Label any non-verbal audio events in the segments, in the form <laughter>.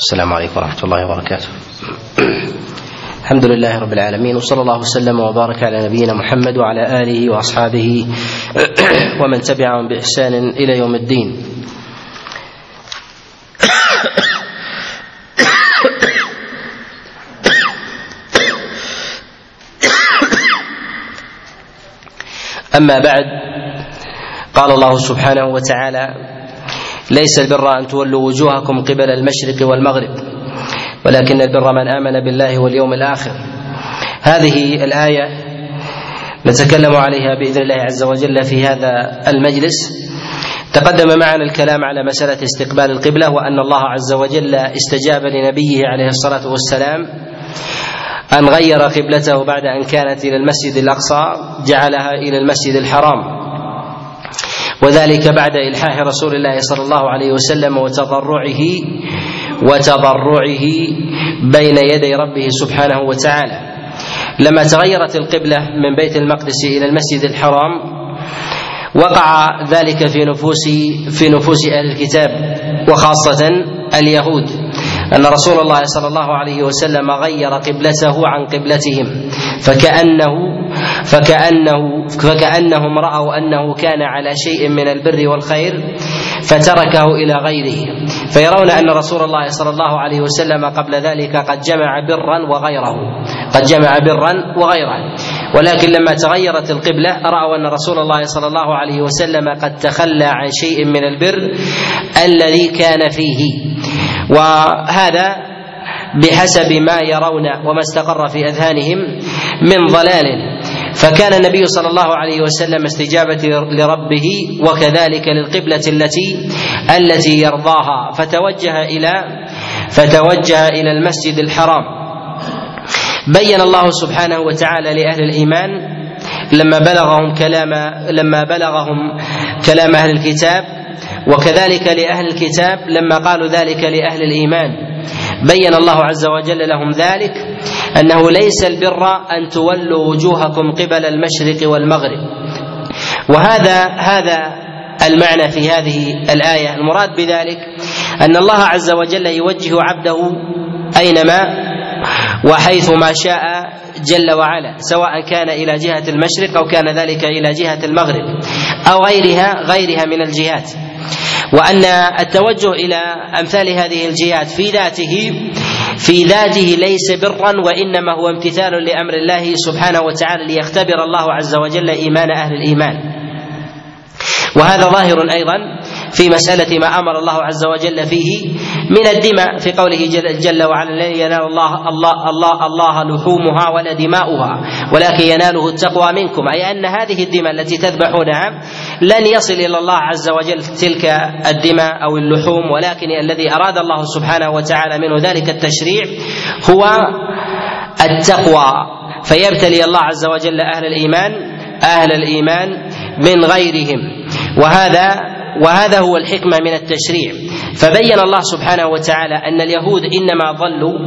السلام عليكم ورحمة الله وبركاته. الحمد لله رب العالمين وصلى الله وسلم وبارك على نبينا محمد وعلى آله وأصحابه <clears throat> ومن تبعهم بإحسان إلى يوم الدين. أما بعد قال الله سبحانه وتعالى ليس البر أن تولوا وجوهكم قبل المشرق والمغرب ولكن البر من آمن بالله واليوم الآخر. هذه الآية نتكلم عليها بإذن الله عز وجل في هذا المجلس. تقدم معنا الكلام على مسألة استقبال القبلة وأن الله عز وجل استجاب لنبيه عليه الصلاة والسلام أن غير قبلته بعد أن كانت إلى المسجد الأقصى جعلها إلى المسجد الحرام. وذلك بعد إلحاح رسول الله صلى الله عليه وسلم وتضرعه وتضرعه بين يدي ربه سبحانه وتعالى. لما تغيرت القبلة من بيت المقدس إلى المسجد الحرام وقع ذلك في نفوس في نفوس أهل الكتاب وخاصة اليهود أن رسول الله صلى الله عليه وسلم غير قبلته عن قبلتهم فكأنه فكأنه فكأنهم رأوا أنه كان على شيء من البر والخير فتركه إلى غيره. فيرون أن رسول الله صلى الله عليه وسلم قبل ذلك قد جمع برا وغيره. قد جمع برا وغيره. ولكن لما تغيرت القبلة رأوا أن رسول الله صلى الله عليه وسلم قد تخلى عن شيء من البر الذي كان فيه. وهذا بحسب ما يرون وما استقر في أذهانهم من ضلال. فكان النبي صلى الله عليه وسلم استجابة لربه وكذلك للقبلة التي التي يرضاها. فتوجه إلى فتوجه إلى المسجد الحرام. بين الله سبحانه وتعالى لأهل الإيمان لما بلغهم كلام لما بلغهم كلام أهل الكتاب وكذلك لأهل الكتاب لما قالوا ذلك لأهل الإيمان. بين الله عز وجل لهم ذلك أنه ليس البر أن تولوا وجوهكم قبل المشرق والمغرب. وهذا هذا المعنى في هذه الآية. المراد بذلك أن الله عز وجل يوجه عبده أينما وحيث ما شاء جل وعلا سواء كان إلى جهة المشرق أو كان ذلك إلى جهة المغرب أو غيرها غيرها من الجهات. وأن التوجه إلى أمثال هذه الجهات في ذاته في ذاته ليس برا وإنما هو امتثال لأمر الله سبحانه وتعالى ليختبر الله عز وجل إيمان أهل الإيمان. وهذا ظاهر أيضا في مسألة ما أمر الله عز وجل فيه من الدماء في قوله جل, وعلا لن ينال الله الله الله الله لحومها ولا دماؤها ولكن يناله التقوى منكم. أي أن هذه الدماء التي تذبحونها لن يصل إلى الله عز وجل تلك الدماء أو اللحوم ولكن الذي أراد الله سبحانه وتعالى منه ذلك التشريع هو التقوى. فيبتلي الله عز وجل أهل الإيمان أهل الإيمان من غيرهم. وهذا وهذا هو الحكمة من التشريع. فبين الله سبحانه وتعالى أن اليهود إنما ضلوا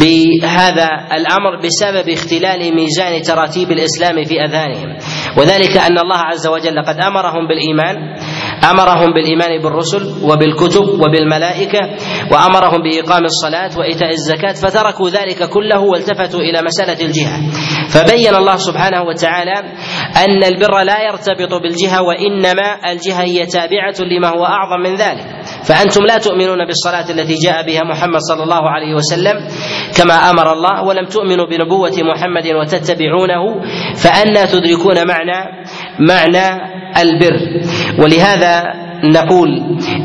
بهذا الأمر بسبب اختلال ميزان تراتيب الإسلام في اذهانهم وذلك أن الله عز وجل قد أمرهم بالإيمان أمرهم بالإيمان بالرسل وبالكتب وبالملائكة وأمرهم بإقام الصلاة وإيتاء الزكاة فتركوا ذلك كله والتفتوا إلى مسألة الجهة. فبين الله سبحانه وتعالى أن البر لا يرتبط بالجهة وإنما الجهة هي تابعة لما هو أعظم من ذلك. فأنتم لا تؤمنون بالصلاة التي جاء بها محمد صلى الله عليه وسلم كما أمر الله ولم تؤمنوا بنبوة محمد وتتبعونه فأنا تدركون معنى معنى البر. ولهذا نقول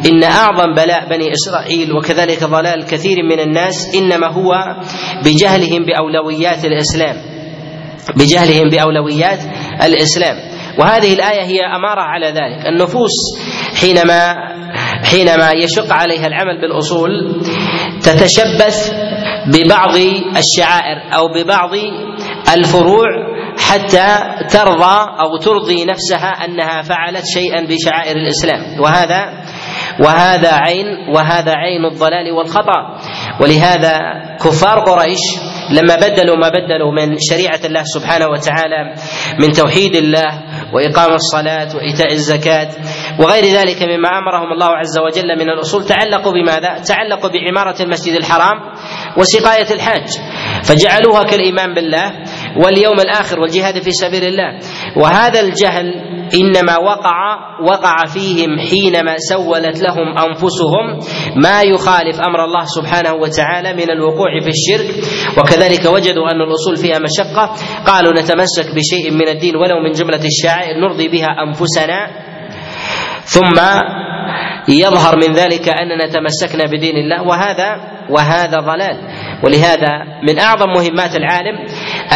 إن أعظم بلاء بني إسرائيل وكذلك ضلال كثير من الناس إنما هو بجهلهم بأولويات الإسلام. بجهلهم بأولويات الإسلام. وهذه الآية هي أمارة على ذلك. النفوس حينما حينما يشق عليها العمل بالأصول تتشبث ببعض الشعائر أو ببعض الفروع حتى ترضى أو ترضي نفسها أنها فعلت شيئا بشعائر الإسلام. وهذا وهذا عين وهذا عين الضلال والخطأ. ولهذا كفار قريش لما بدلوا ما بدلوا من شريعة الله سبحانه وتعالى من توحيد الله وإقام الصلاة وإيتاء الزكاة وغير ذلك مما أمرهم الله عز وجل من الأصول تعلقوا بماذا؟ تعلقوا بعمارة المسجد الحرام وسقاية الحاج. فجعلوها كالإيمان بالله واليوم الآخر والجهاد في سبيل الله. وهذا الجهل إنما وقع وقع فيهم حينما سولت لهم أنفسهم ما يخالف أمر الله سبحانه وتعالى من الوقوع في الشرك. وكذلك وجدوا أن الأصول فيها مشقة. قالوا نتمسك بشيء من الدين ولو من جملة الشعائر نرضي بها أنفسنا. ثم يظهر من ذلك أننا تمسكنا بدين الله. وهذا وهذا ضلال. ولهذا من أعظم مهمات العالم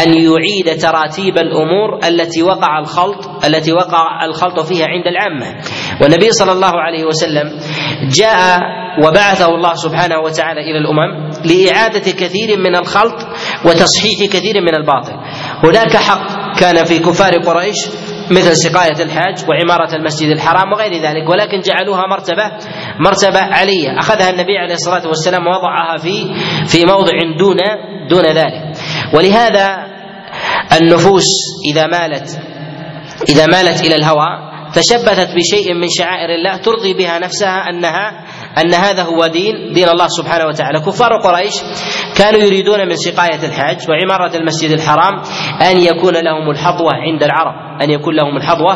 أن يعيد تراتيب الأمور التي وقع الخلط التي وقع الخلط فيها عند العامة. والنبي صلى الله عليه وسلم جاء وبعثه الله سبحانه وتعالى إلى الأمم لإعادة كثير من الخلط وتصحيح كثير من الباطل. هناك حق كان في كفار قريش مثل سقاية الحاج وعمارة المسجد الحرام وغير ذلك ولكن جعلوها مرتبة مرتبة علية. أخذها النبي عليه الصلاة والسلام ووضعها في في موضع دون دون ذلك. ولهذا النفوس إذا مالت إذا مالت إلى الهوى تشبثت بشيء من شعائر الله ترضي بها نفسها أنها أن هذا هو دين دين الله سبحانه وتعالى. كفار قريش كانوا يريدون من سقاية الحاج وعمارة المسجد الحرام أن يكون لهم الحظوة عند العرب. أن يكون لهم الحظوة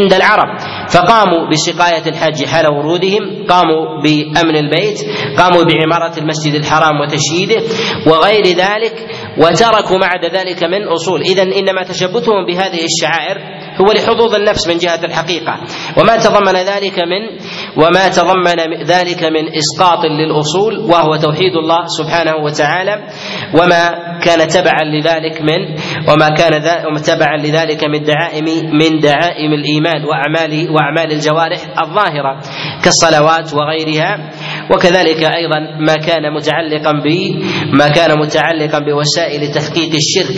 عند العرب. فقاموا بسقاية الحاج حال ورودهم قاموا بأمن البيت قاموا بعمارة المسجد الحرام وتشييده وغير ذلك وتركوا بعد ذلك من أصول. اذا إنما تشبثهم بهذه الشعائر هو لحظوظ النفس من جهة الحقيقة. وما تضمن ذلك من وما تضمن ذلك من إسقاط للأصول وهو توحيد الله سبحانه وتعالى وما كان تبعا لذلك من وما كان تبعا لذلك من دعائم من دعائم الإيمان وأعمال وأعمال الجوارح الظاهرة كالصلوات وغيرها. وكذلك أيضا ما كان متعلقا ب ما كان متعلقا بوسائل تحقيق الشرك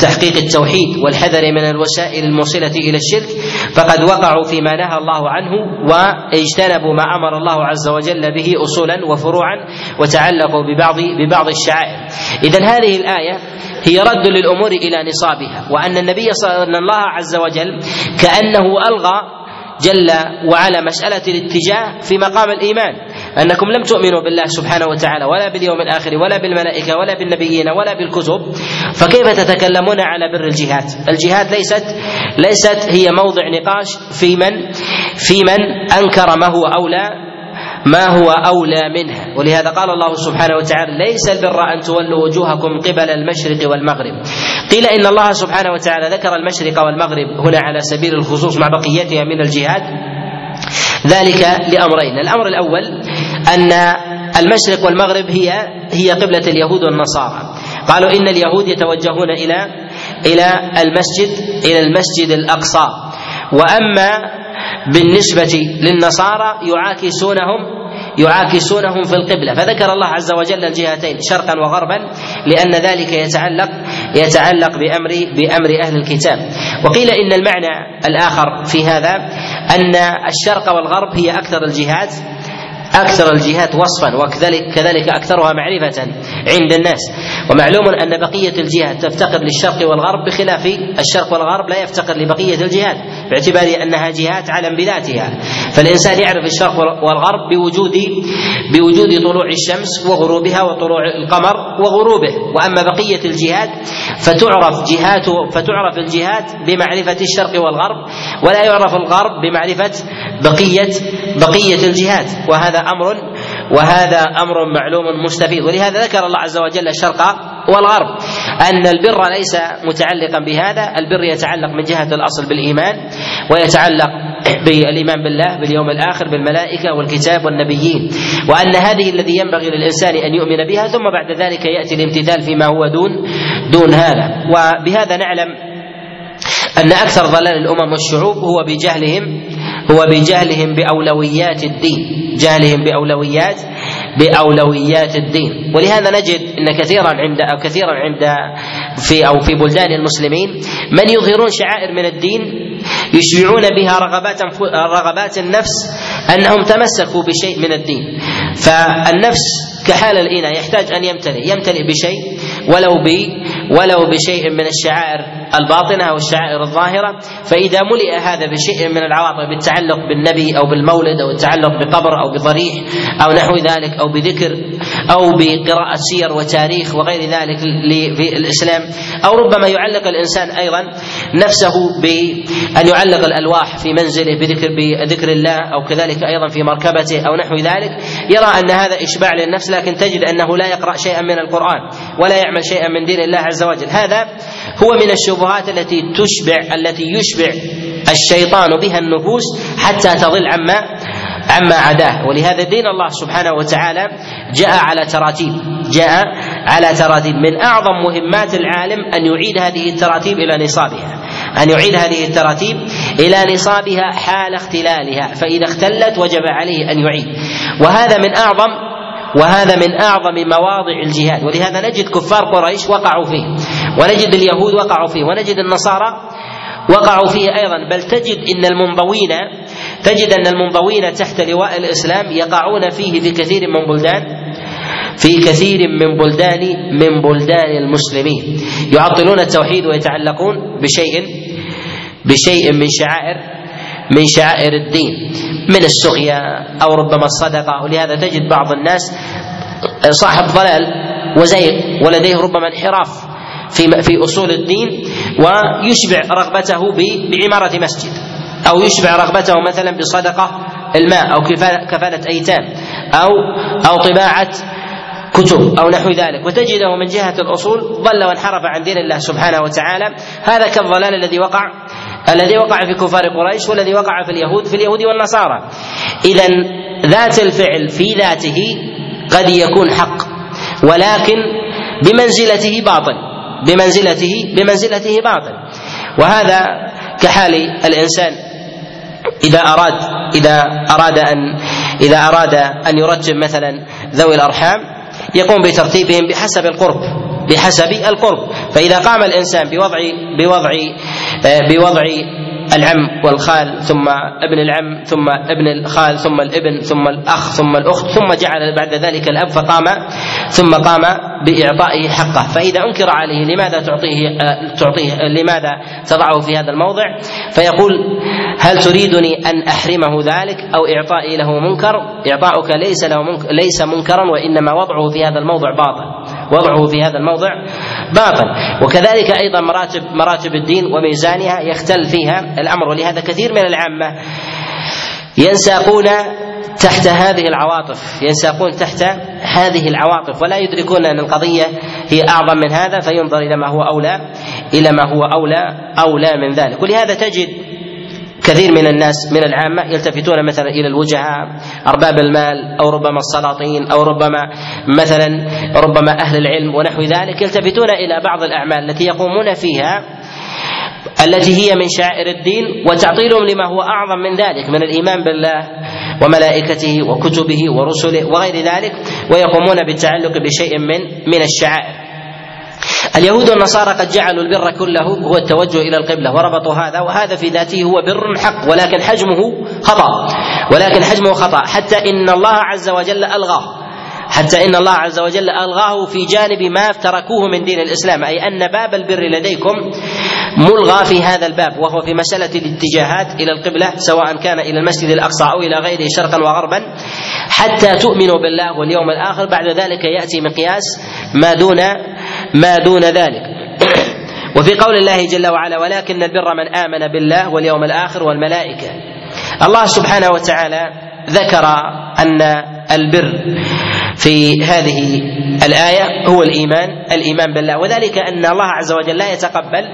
تحقيق التوحيد والحذر من الوسائل الموصلة إلى الشرك. فقد وقعوا فيما نهى الله عنه واجتنبوا ما أمر الله عز وجل به أصولا وفروعا وتعلقوا ببعض ببعض الشعائر. إذا هذه الآية هي رد للأمور إلى نصابها وأن النبي صلى الله عز وجل كأنه ألغى جل وعلا مسألة الاتجاه في مقام الإيمان. أنكم لم تؤمنوا بالله سبحانه وتعالى ولا باليوم الآخر ولا بالملائكة ولا بالنبيين ولا بالكتب فكيف تتكلمون على بر الجهاد؟ الجهاد ليست ليست هي موضع نقاش في من في من أنكر ما هو أولى ما هو أولى منها. ولهذا قال الله سبحانه وتعالى ليس البر أن تولوا وجوهكم قبل المشرق والمغرب. قيل إن الله سبحانه وتعالى ذكر المشرق والمغرب هنا على سبيل الخصوص مع بقيتها من الجهاد. ذلك لأمرين. الأمر الأول أن المشرق والمغرب هي هي قبلة اليهود والنصارى. قالوا إن اليهود يتوجهون إلى إلى المسجد إلى المسجد الأقصى. وأما بالنسبة للنصارى يعاكسونهم يعاكسونهم في القبلة. فذكر الله عز وجل الجهتين شرقا وغربا لأن ذلك يتعلق يتعلق بأمر بأمر أهل الكتاب. وقيل إن المعنى الآخر في هذا أن الشرق والغرب هي أكثر الجهات أكثر الجهات وصفا وكذلك كذلك أكثرها معرفة عند الناس. ومعلوم أن بقية الجهات تفتقر للشرق والغرب بخلاف الشرق والغرب لا يفتقر لبقية الجهات باعتبار أنها جهات علم بذاتها. فالإنسان يعرف الشرق والغرب بوجود بوجود طلوع الشمس وغروبها وطلوع القمر وغروبه. وأما بقية الجهات فتعرف جهات فتعرف الجهات بمعرفة الشرق والغرب ولا يعرف الغرب بمعرفة بقية بقية الجهات. وهذا أمر وهذا أمر معلوم مستفيض ولهذا ذكر الله عز وجل الشرق والغرب أن البر ليس متعلقا بهذا البر يتعلق من جهة الأصل بالإيمان ويتعلق بالإيمان بالله باليوم الآخر بالملائكة والكتاب والنبيين وأن هذه الذي ينبغي للإنسان أن يؤمن بها ثم بعد ذلك يأتي الامتثال فيما هو دون دون هذا. وبهذا نعلم أن أكثر ضلال الأمم والشعوب هو بجهلهم هو بجهلهم بأولويات الدين. جهلهم بأولويات بأولويات الدين. ولهذا نجد أن كثيرا عند أو كثيرا عند في أو في بلدان المسلمين من يظهرون شعائر من الدين يشبعون بها رغبات رغبات النفس أنهم تمسكوا بشيء من الدين. فالنفس كحال الإناء يحتاج أن يمتلئ. يمتلئ بشيء ولو ب ولو بشيء من الشعائر الباطنة أو الشعائر الظاهرة. فإذا ملئ هذا بشيء من العواطف بالتعلق بالنبي أو بالمولد أو التعلق بقبر أو بضريح أو نحو ذلك أو بذكر أو بقراءة سير وتاريخ وغير ذلك في الإسلام. أو ربما يعلق الإنسان أيضا نفسه بأن يعلق الألواح في منزله بذكر بذكر الله أو كذلك أيضا في مركبته أو نحو ذلك. يرى أن هذا إشباع للنفس لكن تجد أنه لا يقرأ شيئا من القرآن ولا يعمل شيئا من دين الله عز وجل. هذا هو من الشبهات التي تشبع التي يشبع الشيطان بها النفوس حتى تضل عما عما عداه. ولهذا دين الله سبحانه وتعالى جاء على تراتيب جاء على تراتيب. من أعظم مهمات العالم أن يعيد هذه التراتيب إلى نصابها أن يعيد هذه التراتيب إلى نصابها حال اختلالها. فإذا اختلت وجب عليه أن يعيد. وهذا من أعظم وهذا من أعظم مواضع الجهاد. ولهذا نجد كفار قريش وقعوا فيه. ونجد اليهود وقعوا فيه. ونجد النصارى وقعوا فيه أيضا. بل تجد إن المنضوين تجد أن المنضوين تحت لواء الإسلام يقعون فيه في كثير من بلدان في كثير من بلدان من بلدان المسلمين. يعطلون التوحيد ويتعلقون بشيء بشيء من شعائر من شعائر الدين من السقيا أو ربما الصدقة. ولهذا تجد بعض الناس صاحب ضلال وزيغ ولديه ربما انحراف في في أصول الدين ويشبع رغبته بعمارة مسجد أو يشبع رغبته مثلا بصدقة الماء أو كفالة أيتام أو أو طباعة كتب أو نحو ذلك. وتجده من جهة الأصول ضل وانحرف عن دين الله سبحانه وتعالى. هذا كالضلال الذي وقع الذي وقع في كفار قريش والذي وقع في اليهود في اليهود والنصارى. اذا ذات الفعل في ذاته قد يكون حق. ولكن بمنزلته باطل. بمنزلته بمنزلته باطل. وهذا كحال الإنسان إذا أراد إذا أراد أن إذا أراد أن يرتب مثلا ذوي الأرحام يقوم بترتيبهم بحسب القرب. بحسب القرب. فإذا قام الإنسان بوضع بوضع بوضع العم والخال ثم ابن العم ثم ابن الخال ثم الابن ثم الأخ ثم الأخت ثم جعل بعد ذلك الأب فقام ثم قام باعطائه حقه. فإذا أنكر عليه لماذا تعطيه تعطيه لماذا تضعه في هذا الموضع؟ فيقول هل تريدني أن أحرمه ذلك أو إعطائي له منكر؟ إعطاؤك ليس له منكر ليس منكرا وإنما وضعه في هذا الموضع باطل. وضعه في هذا الموضع باطل. وكذلك أيضا مراتب مراتب الدين وميزانها يختل فيها الأمر ولهذا كثير من العامة ينساقون تحت هذه العواطف ينساقون تحت هذه العواطف ولا يدركون أن القضية هي أعظم من هذا فينظر إلى ما هو أولى إلى ما هو أولى أولى من ذلك. ولهذا تجد كثير من الناس من العامة يلتفتون مثلا إلى الوجهاء أرباب المال أو ربما السلاطين أو ربما مثلا ربما أهل العلم ونحو ذلك يلتفتون إلى بعض الأعمال التي يقومون فيها التي هي من شعائر الدين وتعطيلهم لما هو أعظم من ذلك من الإيمان بالله وملائكته وكتبه ورسله وغير ذلك ويقومون بالتعلق بشيء من من الشعائر. اليهود والنصارى قد جعلوا البر كله هو التوجه إلى القبلة وربطوا هذا وهذا في ذاته هو بر حق ولكن حجمه خطأ ولكن حجمه خطأ حتى إن الله عز وجل ألغاه حتى إن الله عز وجل ألغاه في جانب ما تركوه من دين الإسلام أي أن باب البر لديكم ملغى في هذا الباب وهو في مسألة الاتجاهات إلى القبلة سواء كان إلى المسجد الأقصى أو إلى غيره شرقا وغربا حتى تؤمنوا بالله واليوم الآخر بعد ذلك يأتي مقياس ما دون ما دون ذلك. <coughs> وفي قول الله جل وعلا ولكن البر من آمن بالله واليوم الآخر والملائكة. الله سبحانه وتعالى ذكر أن البر في هذه الآية هو الإيمان الإيمان بالله. وذلك أن الله عز وجل لا يتقبل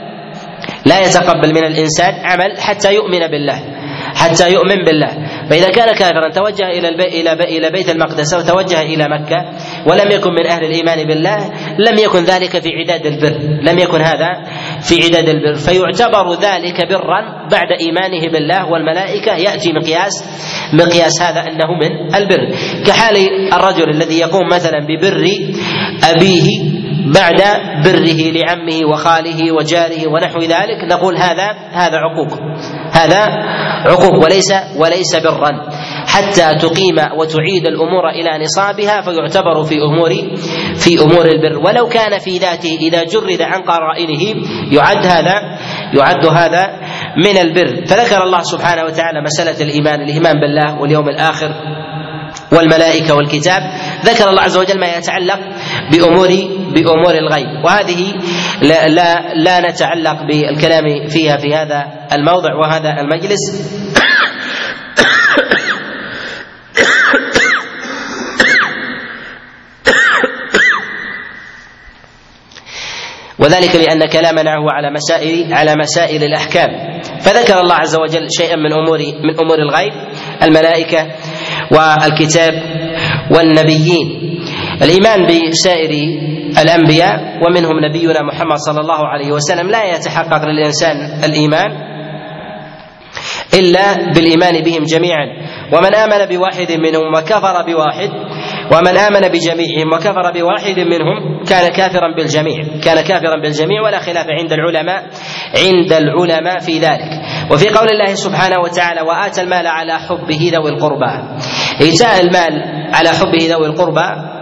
لا يتقبل من الإنسان عمل حتى يؤمن بالله. حتى يؤمن بالله. فإذا كان كافرا توجه إلى إلى إلى بيت المقدس وتوجه إلى مكة ولم يكن من أهل الإيمان بالله لم يكن ذلك في عداد البر. لم يكن هذا في عداد البر. فيعتبر ذلك برا بعد إيمانه بالله والملائكة. يأتي مقياس مقياس هذا أنه من البر. كحال الرجل الذي يقوم مثلا ببر أبيه بعد بره لعمه وخاله وجاره ونحو ذلك نقول هذا هذا عقوق. هذا عقوق وليس وليس برا. حتى تقيم وتعيد الأمور إلى نصابها فيعتبر في أمور في أمور البر. ولو كان في ذاته إذا جرد عن قرائنه يعد هذا يعد هذا من البر. فذكر الله سبحانه وتعالى مسألة الإيمان الإيمان بالله واليوم الآخر والملائكة والكتاب. ذكر الله عز وجل ما يتعلق بأمور بأمور الغيب. وهذه لا, لا, لا نتعلق بالكلام فيها في هذا الموضع وهذا المجلس. وذلك لأن كلامنا هو على مسائل على مسائل الأحكام. فذكر الله عز وجل شيئا من أمور من أمور الغيب الملائكة والكتاب والنبيين. الإيمان بسائر الأنبياء ومنهم نبينا محمد صلى الله عليه وسلم. لا يتحقق للإنسان الإيمان إلا بالإيمان بهم جميعا. ومن آمن بواحد منهم وكفر بواحد ومن آمن بجميعهم وكفر بواحد منهم كان كافرا بالجميع. كان كافرا بالجميع ولا خلاف عند العلماء عند العلماء في ذلك. وفي قول الله سبحانه وتعالى وآتى المال على حبه ذوي القربى. إيتاء المال على حبه ذوي القربى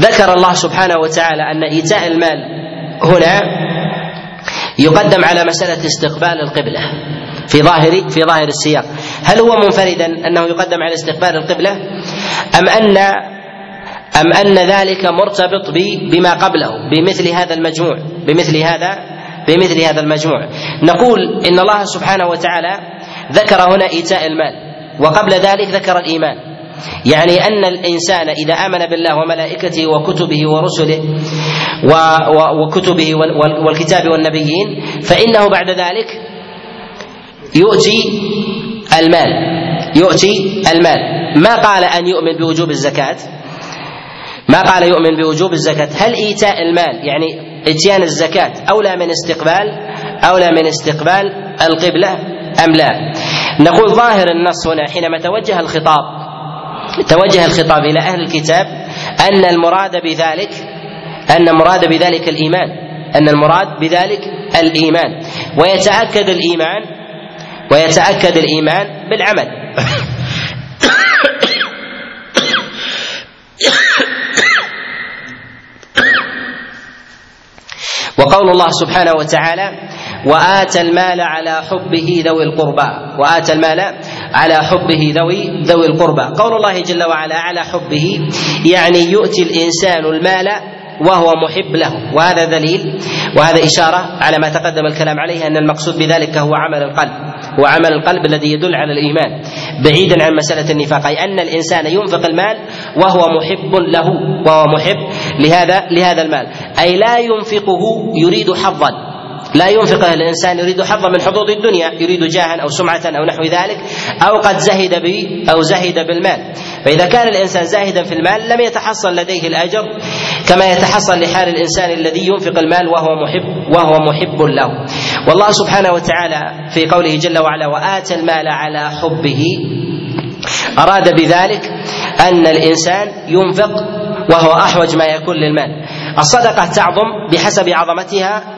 ذكر الله سبحانه وتعالى أن إيتاء المال هنا يقدم على مسألة استقبال القبلة في ظاهر في ظاهر السياق. هل هو منفردا أنه يقدم على استقبال القبلة؟ أم ان أم أن ذلك مرتبط بما قبله بمثل هذا المجموع بمثل هذا بمثل هذا المجموع. نقول إن الله سبحانه وتعالى ذكر هنا إيتاء المال وقبل ذلك ذكر الإيمان. يعني أن الإنسان إذا آمن بالله وملائكته وكتبه ورسله وكتبه والكتاب والنبيين فإنه بعد ذلك يؤتي المال. يؤتي المال. ما قال أن يؤمن بوجوب الزكاة؟ ما قال يؤمن بوجوب الزكاة؟ هل إيتاء المال يعني إتيان الزكاة أولى من استقبال أولى من استقبال القبلة أم لا؟ نقول ظاهر النص هنا حينما توجه الخطاب توجه الخطاب إلى أهل الكتاب أن المراد بذلك أن المراد بذلك الإيمان أن المراد بذلك الإيمان. ويتأكد الإيمان ويتأكد الإيمان بالعمل. وقول الله سبحانه وتعالى وآتى المال على حبه ذوي القربى وآتى المال على حبه ذوي ذوي القربى. قول الله جل وعلا على حبه يعني يؤتي الإنسان المال وهو محب له. وهذا دليل وهذا إشارة على ما تقدم الكلام عليه أن المقصود بذلك هو عمل القلب وعمل القلب الذي يدل على الإيمان. بعيدا عن مسألة النفاق أي أن الإنسان ينفق المال وهو محب له وهو محب لهذا لهذا المال. أي لا ينفقه يريد حظا. لا ينفق الإنسان يريد حظا من حظوظ الدنيا يريد جاها أو سمعة أو نحو ذلك أو قد زهد به أو زهد بالمال. فإذا كان الإنسان زاهدا في المال لم يتحصل لديه الأجر كما يتحصل لحال الإنسان الذي ينفق المال وهو محب وهو محب له. والله سبحانه وتعالى في قوله جل وعلا وآتى المال على حبه أراد بذلك أن الإنسان ينفق وهو أحوج ما يكون للمال. الصدقة تعظم بحسب عظمتها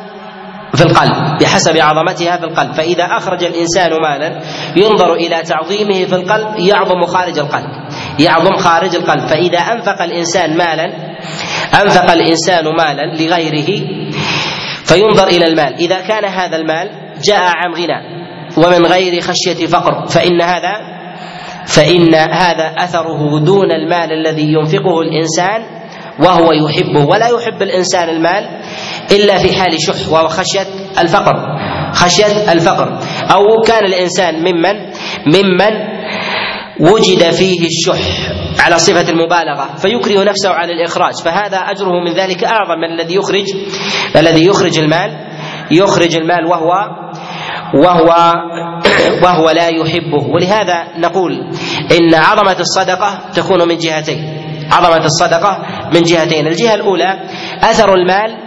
في القلب بحسب عظمتها في القلب. فإذا أخرج الإنسان مالا ينظر إلى تعظيمه في القلب يعظم خارج القلب يعظم خارج القلب. فإذا أنفق الإنسان مالا أنفق الإنسان مالا لغيره فينظر إلى المال. إذا كان هذا المال جاء عن غنى ومن غير خشية فقر فإن هذا فإن هذا أثره دون المال الذي ينفقه الإنسان وهو يحبه. ولا يحب الإنسان المال إلا في حال شح وهو خشية الفقر. خشية الفقر. أو كان الإنسان ممن ممن وجد فيه الشح على صفة المبالغة فيكره نفسه على الإخراج. فهذا أجره من ذلك أعظم من الذي يخرج الذي يخرج المال. يخرج المال وهو وهو <clears throat> وهو لا يحبه. ولهذا نقول إن عظمة الصدقة تكون من جهتين. عظمة الصدقة من جهتين. الجهة الأولى أثر المال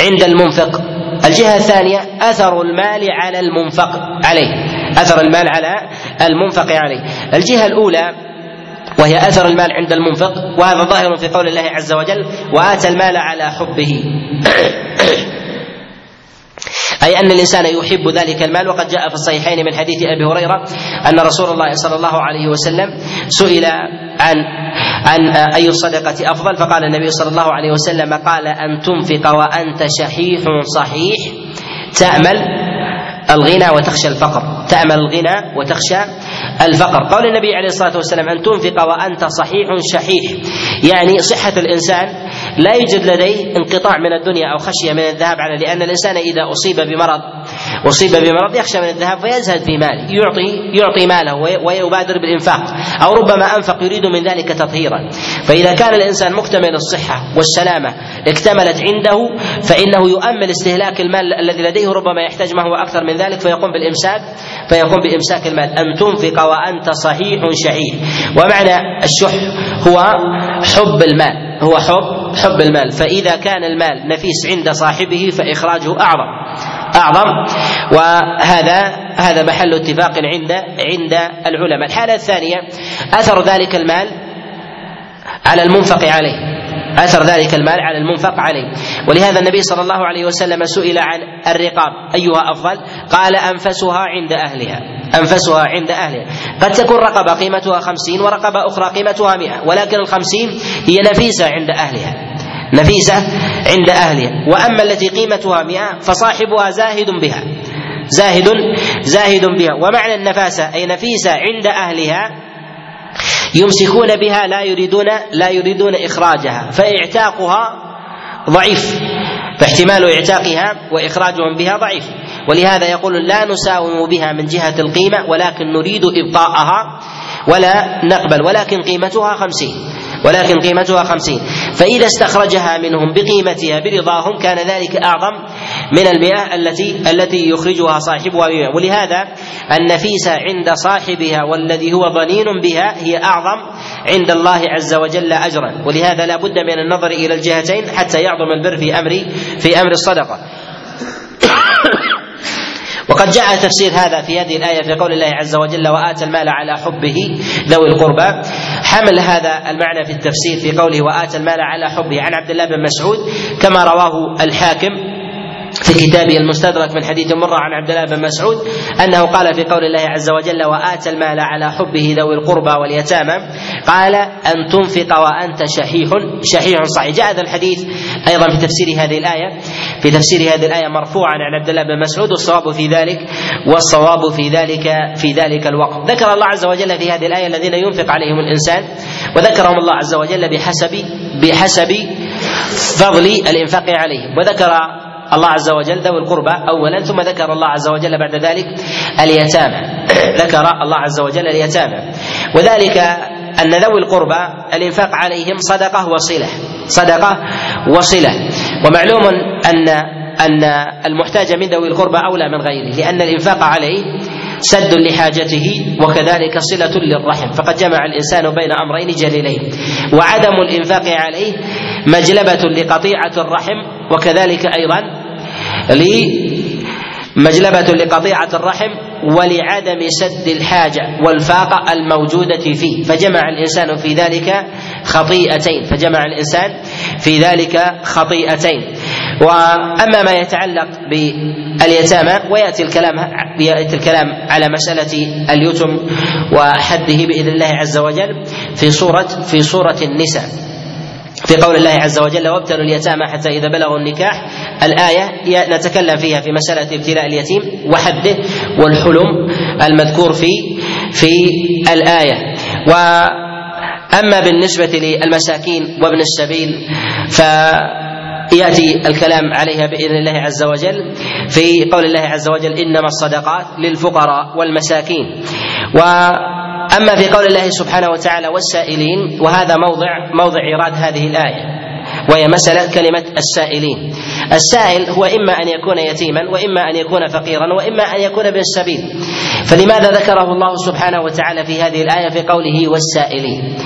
عند المنفق. الجهة الثانية أثر المال على المنفق عليه. أثر المال على المنفق عليه. الجهة الأولى وهي أثر المال عند المنفق وهذا ظاهر في قول الله عز وجل وآتى المال على حبه. <coughs> أي أن الإنسان يحب ذلك المال. وقد جاء في الصحيحين من حديث أبي هريرة أن رسول الله صلى الله عليه وسلم سئل عن عن أي الصدقة أفضل. فقال النبي صلى الله عليه وسلم قال أن تنفق وأنت شحيح صحيح تأمل الغنى وتخشى الفقر تأمل الغنى وتخشى الفقر. قول النبي عليه الصلاة والسلام أن تنفق وأنت صحيح شحيح. يعني صحة الإنسان لا يوجد لديه انقطاع من الدنيا أو خشية من الذهاب على لأن الإنسان إذا أصيب بمرض أصيب بمرض يخشى من الذهاب فيزهد في ماله يعطي يعطي ماله ويبادر بالإنفاق أو ربما أنفق يريد من ذلك تطهيرا. فإذا كان الإنسان مكتمل الصحة والسلامة اكتملت عنده فإنه يؤمل استهلاك المال الذي لديه ربما يحتاج ما هو أكثر من ذلك فيقوم بالإمساك فيقوم بإمساك المال. ان تنفق وأنت صحيح شحيح؟ ومعنى الشح هو حب المال. هو حب حب المال. فإذا كان المال نفيس عند صاحبه فإخراجه أعظم. أعظم. وهذا هذا محل اتفاق عند عند العلماء. الحالة الثانية أثر ذلك المال على المنفق عليه. أثر ذلك المال على المنفق عليه. ولهذا النبي صلى الله عليه وسلم سئل عن الرقاب. أيها أفضل؟ قال أنفسها عند أهلها. أنفسها عند أهلها. قد تكون رقبة قيمتها خمسين ورقبة أخرى قيمتها مئة. ولكن الخمسين هي نفيسة عند أهلها. نفيسة عند أهلها. وأما التي قيمتها مئة فصاحبها زاهد بها. زاهد زاهد بها. ومعنى النفاسة أي نفيسة عند أهلها يمسكون بها لا يريدون لا يريدون إخراجها فإعتاقها ضعيف فاحتمال إعتاقها وإخراجهم بها ضعيف. ولهذا يقول لا نساوم بها من جهة القيمة ولكن نريد ابقاءها ولا نقبل ولكن قيمتها خمسين ولكن قيمتها خمسين. فإذا استخرجها منهم بقيمتها برضاهم كان ذلك أعظم من المئة التي التي يخرجها صاحبها بها ولهذا النفيسة عند صاحبها والذي هو ضنين بها هي أعظم عند الله عز وجل أجرا. ولهذا لا بد من النظر إلى الجهتين حتى يعظم البر في أمر في أمر الصدقة. وقد جاء تفسير هذا في هذه الآية في قول الله عز وجل وآتى المال على حبه ذوي القربى. حمل هذا المعنى في التفسير في قوله وآتى المال على حبه. عن عبد الله بن مسعود كما رواه الحاكم. في كتابه المستدرك من حديث مرة عن عبد الله بن مسعود أنه قال في قول الله عز وجل وآتى المال على حبه ذوي القربى واليتامى قال أن تنفق وأنت شحيح شحيح صحيح. جاء هذا الحديث أيضا في تفسير هذه الآية في تفسير هذه الآية مرفوعا عن عبد الله بن مسعود والصواب في ذلك والصواب في ذلك في ذلك الوقت. ذكر الله عز وجل في هذه الآية الذين ينفق عليهم الإنسان وذكرهم الله عز وجل بحسب بحسب فضل الإنفاق عليهم. وذكر الله عز وجل ذوي القربى اولا ثم ذكر الله عز وجل بعد ذلك اليتامى. ذكر الله عز وجل اليتامى. وذلك أن ذوي القربى الإنفاق عليهم صدقة وصلة. صدقة وصلة. ومعلوم أن أن المحتاج من ذوي القربى أولى من غيره لأن الإنفاق عليه سد لحاجته وكذلك صلة للرحم. فقد جمع الإنسان بين أمرين جليلين. وعدم الإنفاق عليه مجلبة لقطيعة الرحم وكذلك أيضا مجلبة لقطيعة الرحم ولعدم سد الحاجة والفاقة الموجودة فيه. فجمع الإنسان في ذلك خطيئتين. فجمع الإنسان في ذلك خطيئتين. وأما ما يتعلق باليتامى ويأتي الكلام يأتي الكلام على مسألة اليتم وحده بإذن الله عز وجل في سوره في سوره النساء. في قول الله عز وجل وابتلوا اليتامى حتى إذا بلغوا النكاح. الآية نتكلم فيها في مسألة ابتلاء اليتيم وحده والحلم المذكور في في الآية. وأما بالنسبة للمساكين وابن السبيل ف ياتي الكلام عليها بإذن الله عز وجل في قول الله عز وجل إنما الصدقات للفقراء والمساكين. و أما في قول الله سبحانه وتعالى والسائلين وهذا موضع موضع إيراد هذه الآية. وهي مسألة كلمة السائلين. السائل هو إما أن يكون يتيما وإما أن يكون فقيرا وإما أن يكون ابن السبيل فلماذا ذكره الله سبحانه وتعالى في هذه الآية في قوله والسائلين؟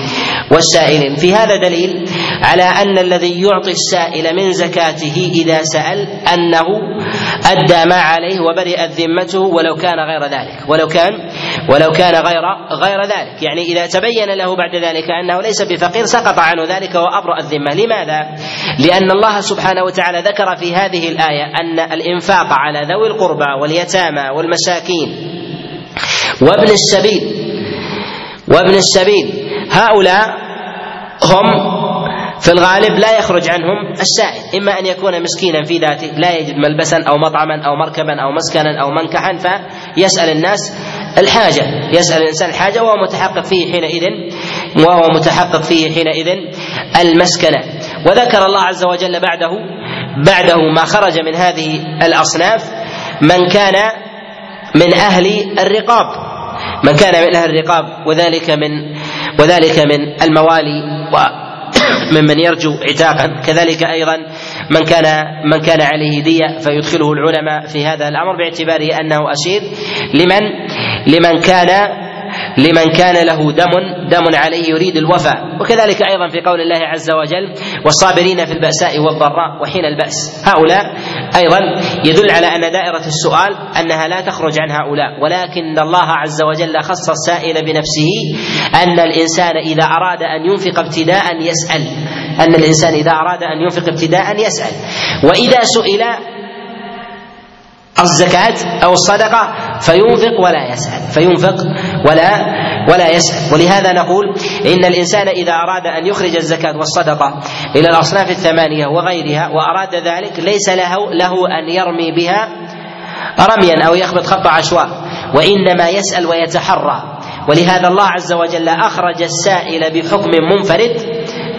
والسائلين. في هذا دليل على أن الذي يعطي السائل من زكاته إذا سأل أنه أدى ما عليه وبرئت ذمته ولو كان غير ذلك. ولو كان ولو كان غير غير ذلك. يعني إذا تبين له بعد ذلك أنه ليس بفقير سقط عنه ذلك وأبرأ الذمة. لماذا؟ لأن الله سبحانه وتعالى ذكر في هذه الآية أن الإنفاق على ذوي القربى واليتامى والمساكين وابن السبيل وابن السبيل. هؤلاء هم في الغالب لا يخرج عنهم السائل إما أن يكون مسكينا في ذاته لا يجد ملبسا أو مطعما أو مركبا أو مسكنا أو منكحا فيسأل الناس الحاجة يسأل الإنسان الحاجة وهو متحقق فيه حينئذ وهو متحقق فيه حينئذ المسكنة. وذكر الله عز وجل بعده بعده ما خرج من هذه الأصناف من كان من أهل الرقاب. من كان من أهل الرقاب وذلك من وذلك من الموالي <coughs> ممن يرجو عتاقا. كذلك أيضا من كان من كان عليه دية فيدخله العلماء في هذا الأمر باعتباره أنه أسير. لمن؟ لمن كان لمن كان له دم دم عليه يريد الوفاء وكذلك أيضا في قول الله عز وجل والصابرين في البأساء والضراء وحين البأس. هؤلاء أيضا يدل على أن دائرة السؤال أنها لا تخرج عن هؤلاء. ولكن الله عز وجل خص السائل بنفسه أن الإنسان إذا أراد أن ينفق ابتداء يسأل. أن الإنسان إذا أراد أن ينفق ابتداء يسأل. وإذا سئل الزكاة أو الصدقة فينفق ولا يسأل فينفق ولا ولا يسأل. ولهذا نقول إن الإنسان إذا أراد أن يخرج الزكاة والصدقة إلى الأصناف الثمانية وغيرها وأراد ذلك ليس له له أن يرمي بها رميا أو يخبط خط عشواء وإنما يسأل ويتحرى. ولهذا الله عز وجل أخرج السائل بحكم منفرد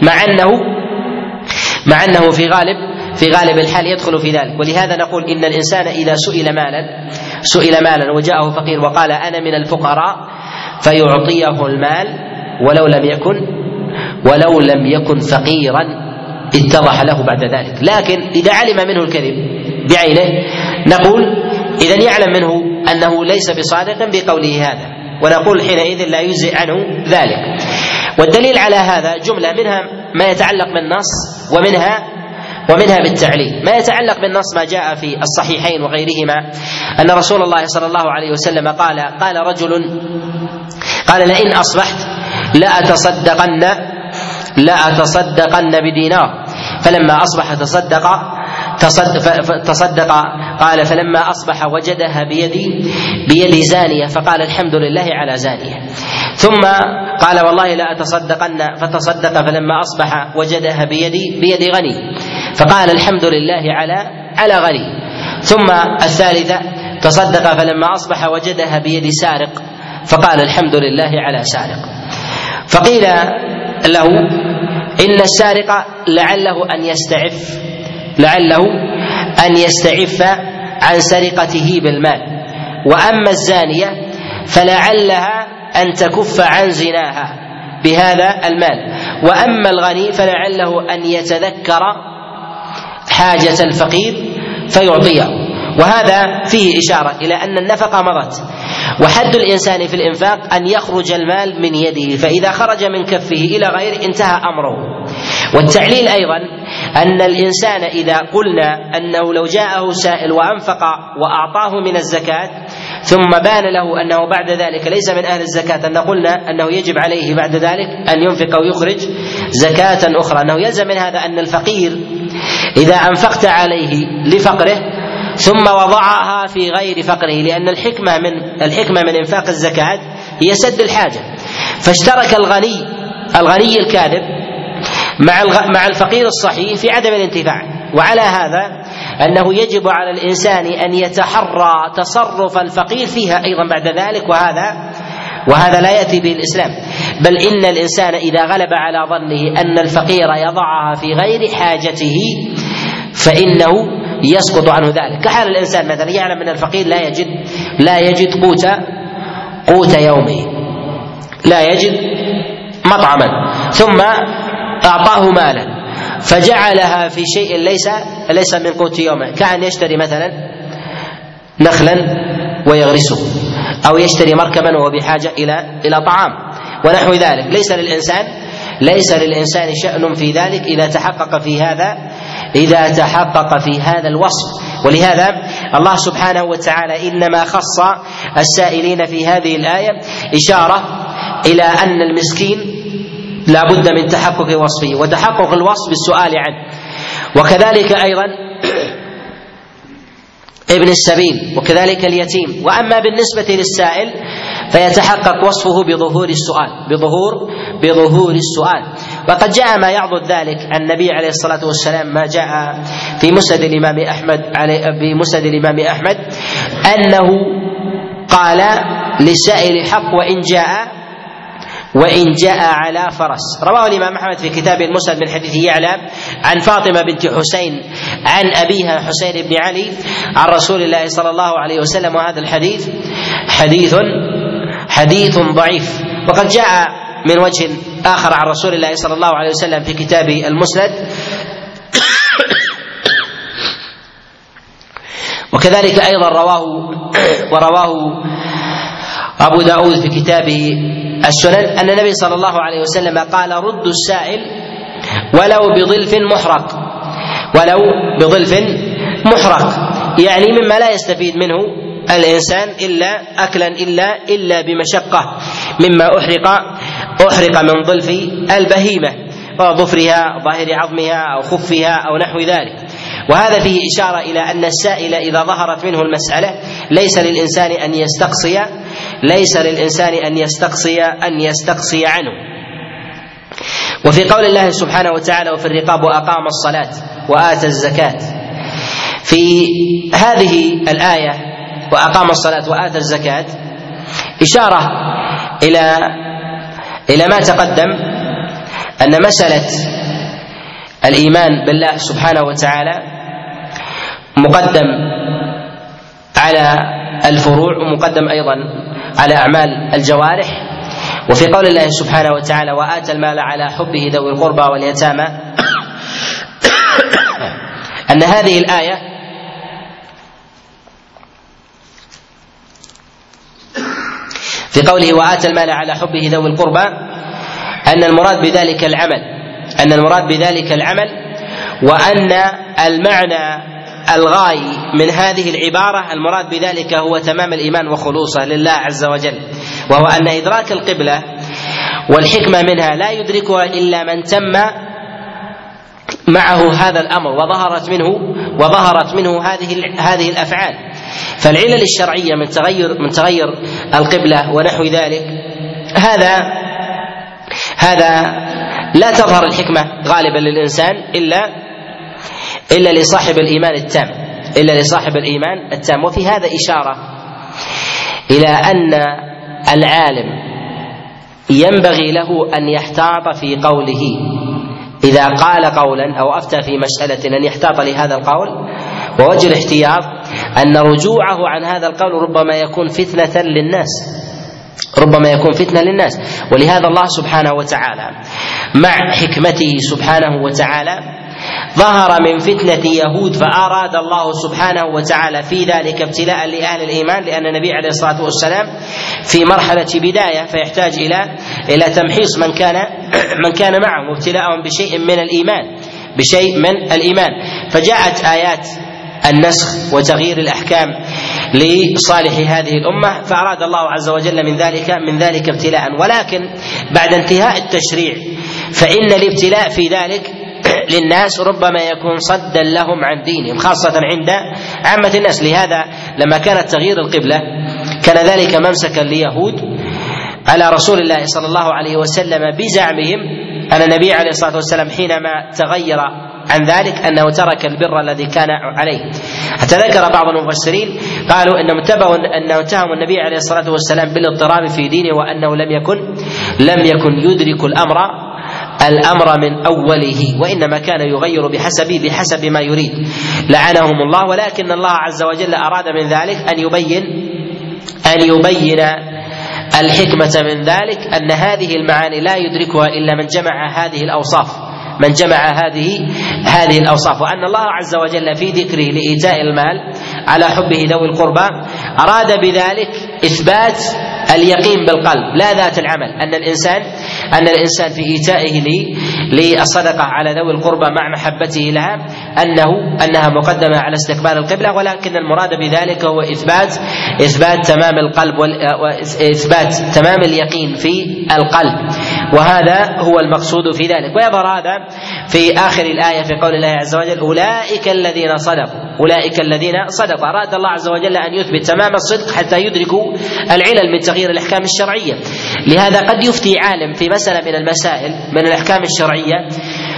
مع أنه مع أنه في غالب في غالب الحال يدخل في ذلك. ولهذا نقول إن الإنسان إذا سئل مالا سئل مالا وجاءه فقير وقال أنا من الفقراء فيعطيه المال ولو لم يكن ولو لم يكن فقيرا اتضح له بعد ذلك. لكن إذا علم منه الكذب بعينه نقول إذا يعلم منه أنه ليس بصادق بقوله هذا. ونقول حينئذ لا يجزئ عنه ذلك. والدليل على هذا جملة منها ما يتعلق بالنص ومنها ومنها بالتعليل. ما يتعلق بالنص ما جاء في الصحيحين وغيرهما أن رسول الله صلى الله عليه وسلم قال قال رجل قال لئن أصبحت لأتصدقن لأتصدقن بدينار. فلما أصبح تصدق تصدق, قال فلما أصبح وجدها بيدي بيد زانية فقال الحمد لله على زانية. ثم قال والله لا أتصدقن فتصدق فلما أصبح وجدها بيدي بيد غني. فقال الحمد لله على على غني. ثم الثالثة تصدق فلما أصبح وجدها بيد سارق فقال الحمد لله على سارق. فقيل له إن السارق لعله أن يستعف لعله أن يستعف عن سرقته بالمال. وأما الزانية فلعلها أن تكف عن زناها بهذا المال. وأما الغني فلعله أن يتذكر حاجة الفقير فيعطيه وهذا فيه إشارة إلى أن النفقة مضت. وحد الإنسان في الإنفاق أن يخرج المال من يده فإذا خرج من كفه إلى غير انتهى أمره. والتعليل أيضا أن الإنسان إذا قلنا أنه لو جاءه سائل وأنفق وأعطاه من الزكاة ثم بان له أنه بعد ذلك ليس من أهل الزكاة أن قلنا أنه يجب عليه بعد ذلك أن ينفق ويخرج زكاة أخرى. أنه يلزم من هذا أن الفقير إذا أنفقت عليه لفقره ثم وضعها في غير فقره لأن الحكمة من الحكمة من إنفاق الزكاة هي سد الحاجة. فاشترك الغني الغني الكاذب مع مع الفقير الصحيح في عدم الانتفاع. وعلى هذا أنه يجب على الإنسان أن يتحرى تصرف الفقير فيها أيضا بعد ذلك وهذا وهذا لا يأتي به الاسلام بل إن الإنسان إذا غلب على ظنه أن الفقير يضعها في غير حاجته فإنه يسقط عنه ذلك. كحال الإنسان مثلا يعلم أن الفقير لا يجد لا يجد قوت قوت يومه. لا يجد مطعما. ثم أعطاه مالا. فجعلها في شيء ليس ليس من قوت يومه. كأن يشتري مثلا نخلا ويغرسه. أو يشتري مركبا وهو بحاجة إلى إلى طعام. ونحو ذلك. ليس للإنسان ليس للإنسان شأن في ذلك إذا تحقق في هذا إذا تحقق في هذا الوصف. ولهذا الله سبحانه وتعالى إنما خص السائلين في هذه الآية إشارة إلى أن المسكين لا بد من تحقق وصفه وتحقق الوصف بالسؤال عنه. وكذلك أيضا ابن السبيل وكذلك اليتيم. وأما بالنسبة للسائل فيتحقق وصفه بظهور السؤال بظهور بظهور السؤال. وقد جاء ما يعضد ذلك النبي عليه الصلاة والسلام ما جاء في مسند الإمام أحمد في مسند الإمام أحمد أنه قال للسائل الحق وإن جاء وإن جاء على فرس. رواه الإمام أحمد في كتاب المسند من حديث يعلى عن فاطمة بنت حسين عن أبيها حسين بن علي عن رسول الله صلى الله عليه وسلم. وهذا الحديث حديث حديث ضعيف. وقد جاء من وجه آخر عن رسول الله صلى الله عليه وسلم في كتاب المسند. وكذلك أيضا رواه ورواه أبو داود في كتابه السنن أن النبي صلى الله عليه وسلم قال ردوا السائل ولو بظلف محرق. ولو بظلف محرق. يعني مما لا يستفيد منه الإنسان إلا أكلا إلا إلا بمشقة. مما أحرق أحرق من ظلف البهيمة وظفرها ظاهر عظمها أو خفها أو نحو ذلك. وهذا فيه إشارة إلى أن السائل إذا ظهرت منه المسألة ليس للإنسان أن يستقصي ليس للإنسان أن يستقصي أن يستقصي عنه. وفي قول الله سبحانه وتعالى وفي الرقاب وأقام الصلاة وآتى الزكاة. في هذه الآية وأقام الصلاة وآتى الزكاة إشارة إلى إلى ما تقدم أن مسألة الإيمان بالله سبحانه وتعالى مقدم على الفروع ومقدم أيضا على أعمال الجوارح. وفي قول الله سبحانه وتعالى وآتى المال على حبه ذوي القربى واليتامى. <coughs> أن هذه الآية في قوله وآتى المال على حبه ذوي القربى أن المراد بذلك العمل. أن المراد بذلك العمل وأن المعنى الغاي من هذه العبارة المراد بذلك هو تمام الإيمان وخلوصه لله عز وجل وهو أن إدراك القبلة والحكمة منها لا يدركها إلا من تم معه هذا الأمر وظهرت منه وظهرت منه هذه هذه الأفعال. فالعلل الشرعية من تغير من تغير القبلة ونحو ذلك هذا هذا لا تظهر الحكمة غالبا للإنسان إلا إلا لصاحب الإيمان التام إلا لصاحب الإيمان التام. وفي هذا إشارة إلى أن العالم ينبغي له أن يحتاط في قوله. إذا قال قولا أو أفتى في مسألة أن يحتاط لهذا القول ووجه الاحتياط أن رجوعه عن هذا القول ربما يكون فتنة للناس. ربما يكون فتنة للناس. ولهذا الله سبحانه وتعالى مع حكمته سبحانه وتعالى ظهر من فتنة يهود فأراد الله سبحانه وتعالى في ذلك ابتلاء لأهل الإيمان لأن النبي عليه الصلاة والسلام في مرحلة بداية فيحتاج إلى إلى تمحيص من كان <clears throat> من كان معه وابتلاءهم بشيء من الإيمان بشيء من الإيمان. فجاءت آيات النسخ وتغيير الأحكام لصالح هذه الأمة فأراد الله عز وجل من ذلك من ذلك ابتلاء. ولكن بعد انتهاء التشريع فإن الابتلاء في ذلك للناس ربما يكون صدا لهم عن دينهم خاصة عند عامة الناس. لهذا لما كانت تغيير القبلة كان ذلك ممسكا ليهود على رسول الله صلى الله عليه وسلم بزعمهم أن النبي عليه الصلاة والسلام حينما تغير عن ذلك أنه ترك البر الذي كان عليه. حتى ذكر بعض المفسرين قالوا أنهم اتبعوا أنه اتهموا النبي عليه الصلاة والسلام بالاضطراب في دينه وأنه لم يكن لم يكن يدرك الأمر الأمر من أوله وإنما كان يغير بحسب بحسب ما يريد. لعنهم الله ولكن الله عز وجل أراد من ذلك أن يبين أن يبين الحكمة من ذلك أن هذه المعاني لا يدركها إلا من جمع هذه الأوصاف. من جمع هذه هذه الأوصاف. وأن الله عز وجل في ذكره لإيتاء المال على حبه ذوي القربى أراد بذلك إثبات اليقين بالقلب لا ذات العمل. أن الإنسان أن الإنسان في إيتائه للصدقة على ذوي القربى مع محبته لها. أنه أنها مقدمة على استقبال القبلة ولكن المراد بذلك هو إثبات إثبات تمام القلب وإثبات تمام اليقين في القلب. وهذا هو المقصود في ذلك. ويظهر هذا في آخر الآية في قول الله عز وجل أولئك الذين صدقوا. أولئك الذين صدقوا. أراد الله عز وجل أن يثبت تمام الصدق حتى يدركوا العلل من تغيير الأحكام الشرعية. لهذا قد يفتي عالم في مسألة من المسائل من الأحكام الشرعية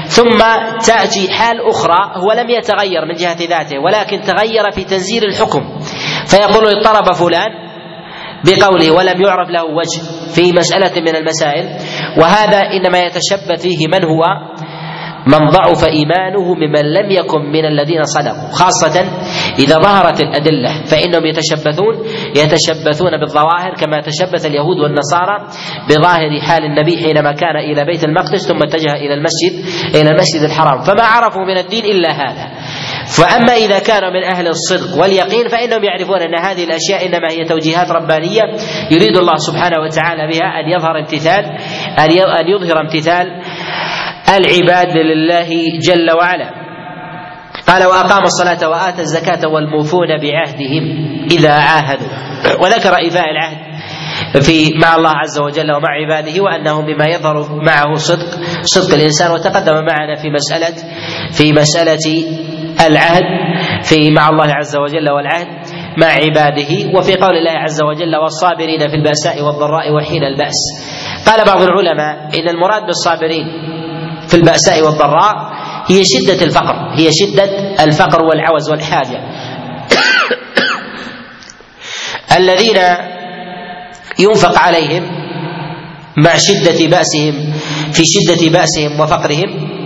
ثم تأتي حال أخرى هو لم يتغير من جهة ذاته ولكن تغير في تنزيل الحكم. فيقول اضطرب فلان بقوله ولم يعرف له وجه في مسألة من المسائل وهذا إنما يتشبث فيه من هو؟ من ضعف إيمانه ممن لم يكن من الذين صدقوا خاصة إذا ظهرت الأدلة فإنهم يتشبثون يتشبثون بالظواهر كما تشبث اليهود والنصارى بظاهر حال النبي حينما كان إلى بيت المقدس ثم اتجه إلى المسجد إلى المسجد الحرام فما عرفوا من الدين إلا هذا. فأما إذا كانوا من أهل الصدق واليقين فإنهم يعرفون أن هذه الأشياء إنما هي توجيهات ربانية يريد الله سبحانه وتعالى بها أن يظهر امتثال أن يظهر امتثال العباد لله جل وعلا. قال واقام الصلاة واتى الزكاة والموفون بعهدهم إذا عاهدوا. وذكر إيفاء العهد في مع الله عز وجل ومع عباده وانه مما يظهر معه صدق صدق الإنسان وتقدم معنا في مسألة في مسألة العهد في مع الله عز وجل والعهد مع عباده وفي قول الله عز وجل والصابرين في البأساء والضراء وحين البأس. قال بعض العلماء إن المراد بالصابرين في البأساء والضراء هي شدة الفقر هي شدة الفقر والعوز والحاجة. <coughs> الذين ينفق عليهم مع شدة بأسهم في شدة بأسهم وفقرهم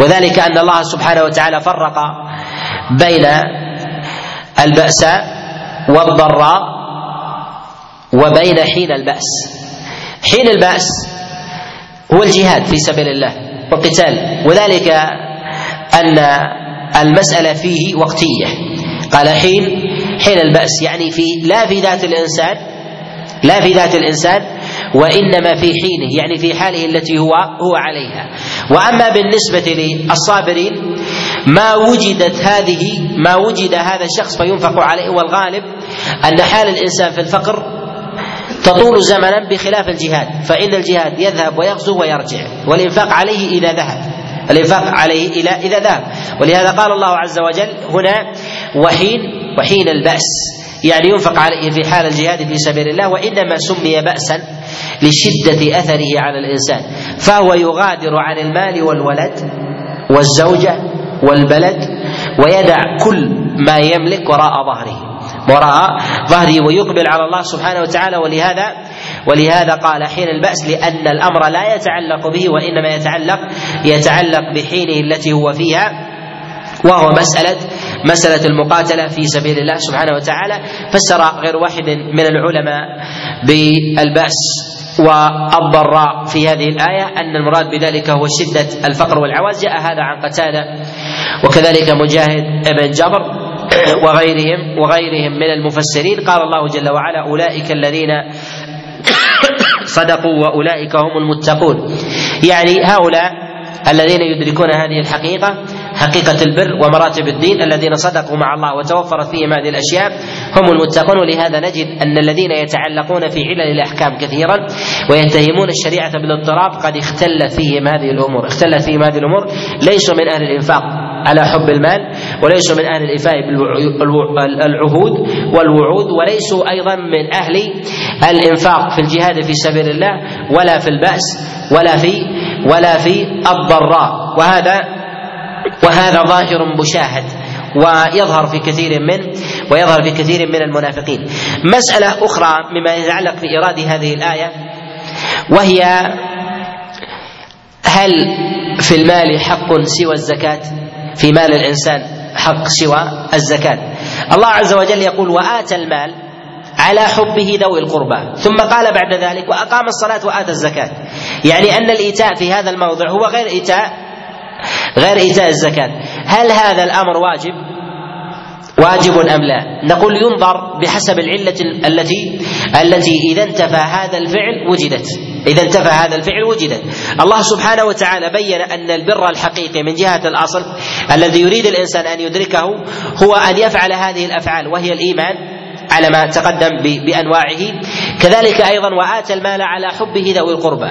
وذلك أن الله سبحانه وتعالى فرق بين البأساء والضراء وبين حين البأس. حين البأس هو الجهاد في سبيل الله. والقتال وذلك أن المسألة فيه وقتية. قال حين حين البأس يعني في لا في ذات الإنسان لا في ذات الإنسان وإنما في حينه يعني في حاله التي هو هو عليها. وأما بالنسبة للصابرين ما وجدت هذه ما وجد هذا الشخص فينفق عليه والغالب أن حال الإنسان في الفقر تطول زمنا بخلاف الجهاد فإن الجهاد يذهب ويغزو ويرجع والإنفاق عليه إذا ذهب. الإنفاق عليه إلى إذا ذهب. ولهذا قال الله عز وجل هنا وحين وحين البأس. يعني ينفق عليه في حال الجهاد في سبيل الله وإنما سمي بأسا لشدة أثره على الإنسان. فهو يغادر عن المال والولد والزوجة والبلد ويدع كل ما يملك وراء ظهره. وراء ظهره ويقبل على الله سبحانه وتعالى. ولهذا ولهذا قال حين البأس لأن الأمر لا يتعلق به وإنما يتعلق يتعلق بحينه التي هو فيها وهو مسألة مسألة المقاتلة في سبيل الله سبحانه وتعالى. فسر غير واحد من العلماء بالبأس والضراء في هذه الآية أن المراد بذلك هو شدة الفقر والعواز. جاء هذا عن قتادة وكذلك مجاهد بن جبر. وغيرهم وغيرهم من المفسرين. قال الله جل وعلا أولئك الذين صدقوا وأولئك هم المتقون. يعني هؤلاء الذين يدركون هذه الحقيقة حقيقة البر ومراتب الدين الذين صدقوا مع الله وتوفرت فيهم هذه الأشياء هم المتقون. ولهذا نجد أن الذين يتعلقون في علل الأحكام كثيرا ويتهمون الشريعة بالاضطراب قد اختلت فيهم هذه الأمور. اختلت فيهم هذه الأمور ليسوا من أهل الإنفاق. على حب المال وليسوا من أهل الإفاء بالعهود والوعود وليسوا أيضا من أهل الإنفاق في الجهاد في سبيل الله ولا في البأس ولا في ولا في الضراء وهذا وهذا ظاهر مشاهد ويظهر في كثير من ويظهر في كثير من المنافقين. مسألة أخرى مما يتعلق بإيراد هذه الآية وهي هل في المال حق سوى الزكاة؟ في مال الإنسان حق سوى الزكاة. الله عز وجل يقول وآتى المال على حبه ذوي القربى. ثم قال بعد ذلك وأقام الصلاة وآتى الزكاة. يعني أن الإيتاء في هذا الموضع هو غير إيتاء غير إيتاء الزكاة. هل هذا الأمر واجب؟ واجب أم لا؟ نقول ينظر بحسب العلة التي التي إذا انتفى هذا الفعل وجدت. إذا انتفى هذا الفعل وجدت. الله سبحانه وتعالى بين أن البر الحقيقي من جهة الأصل الذي يريد الإنسان أن يدركه هو أن يفعل هذه الأفعال وهي الإيمان على ما تقدم بأنواعه. كذلك أيضا وآتى المال على حبه ذوي القربى.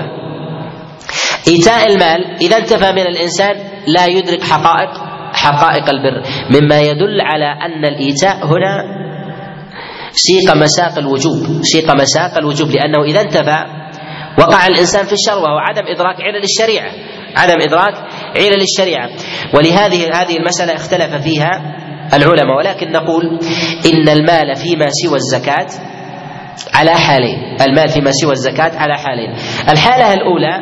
إيتاء المال إذا انتفى من الإنسان لا يدرك حقائق حقائق البر. مما يدل على أن الإيتاء هنا سيق مساق الوجوب سيق مساق الوجوب لأنه إذا انتفى وقع الإنسان في الشر وهو عدم إدراك علل الشريعة عدم إدراك علل الشريعة ولهذه هذه المسألة اختلف فيها العلماء. ولكن نقول إن المال فيما سوى الزكاة على حالين. المال فيما سوى الزكاة على حالين. الحالة الأولى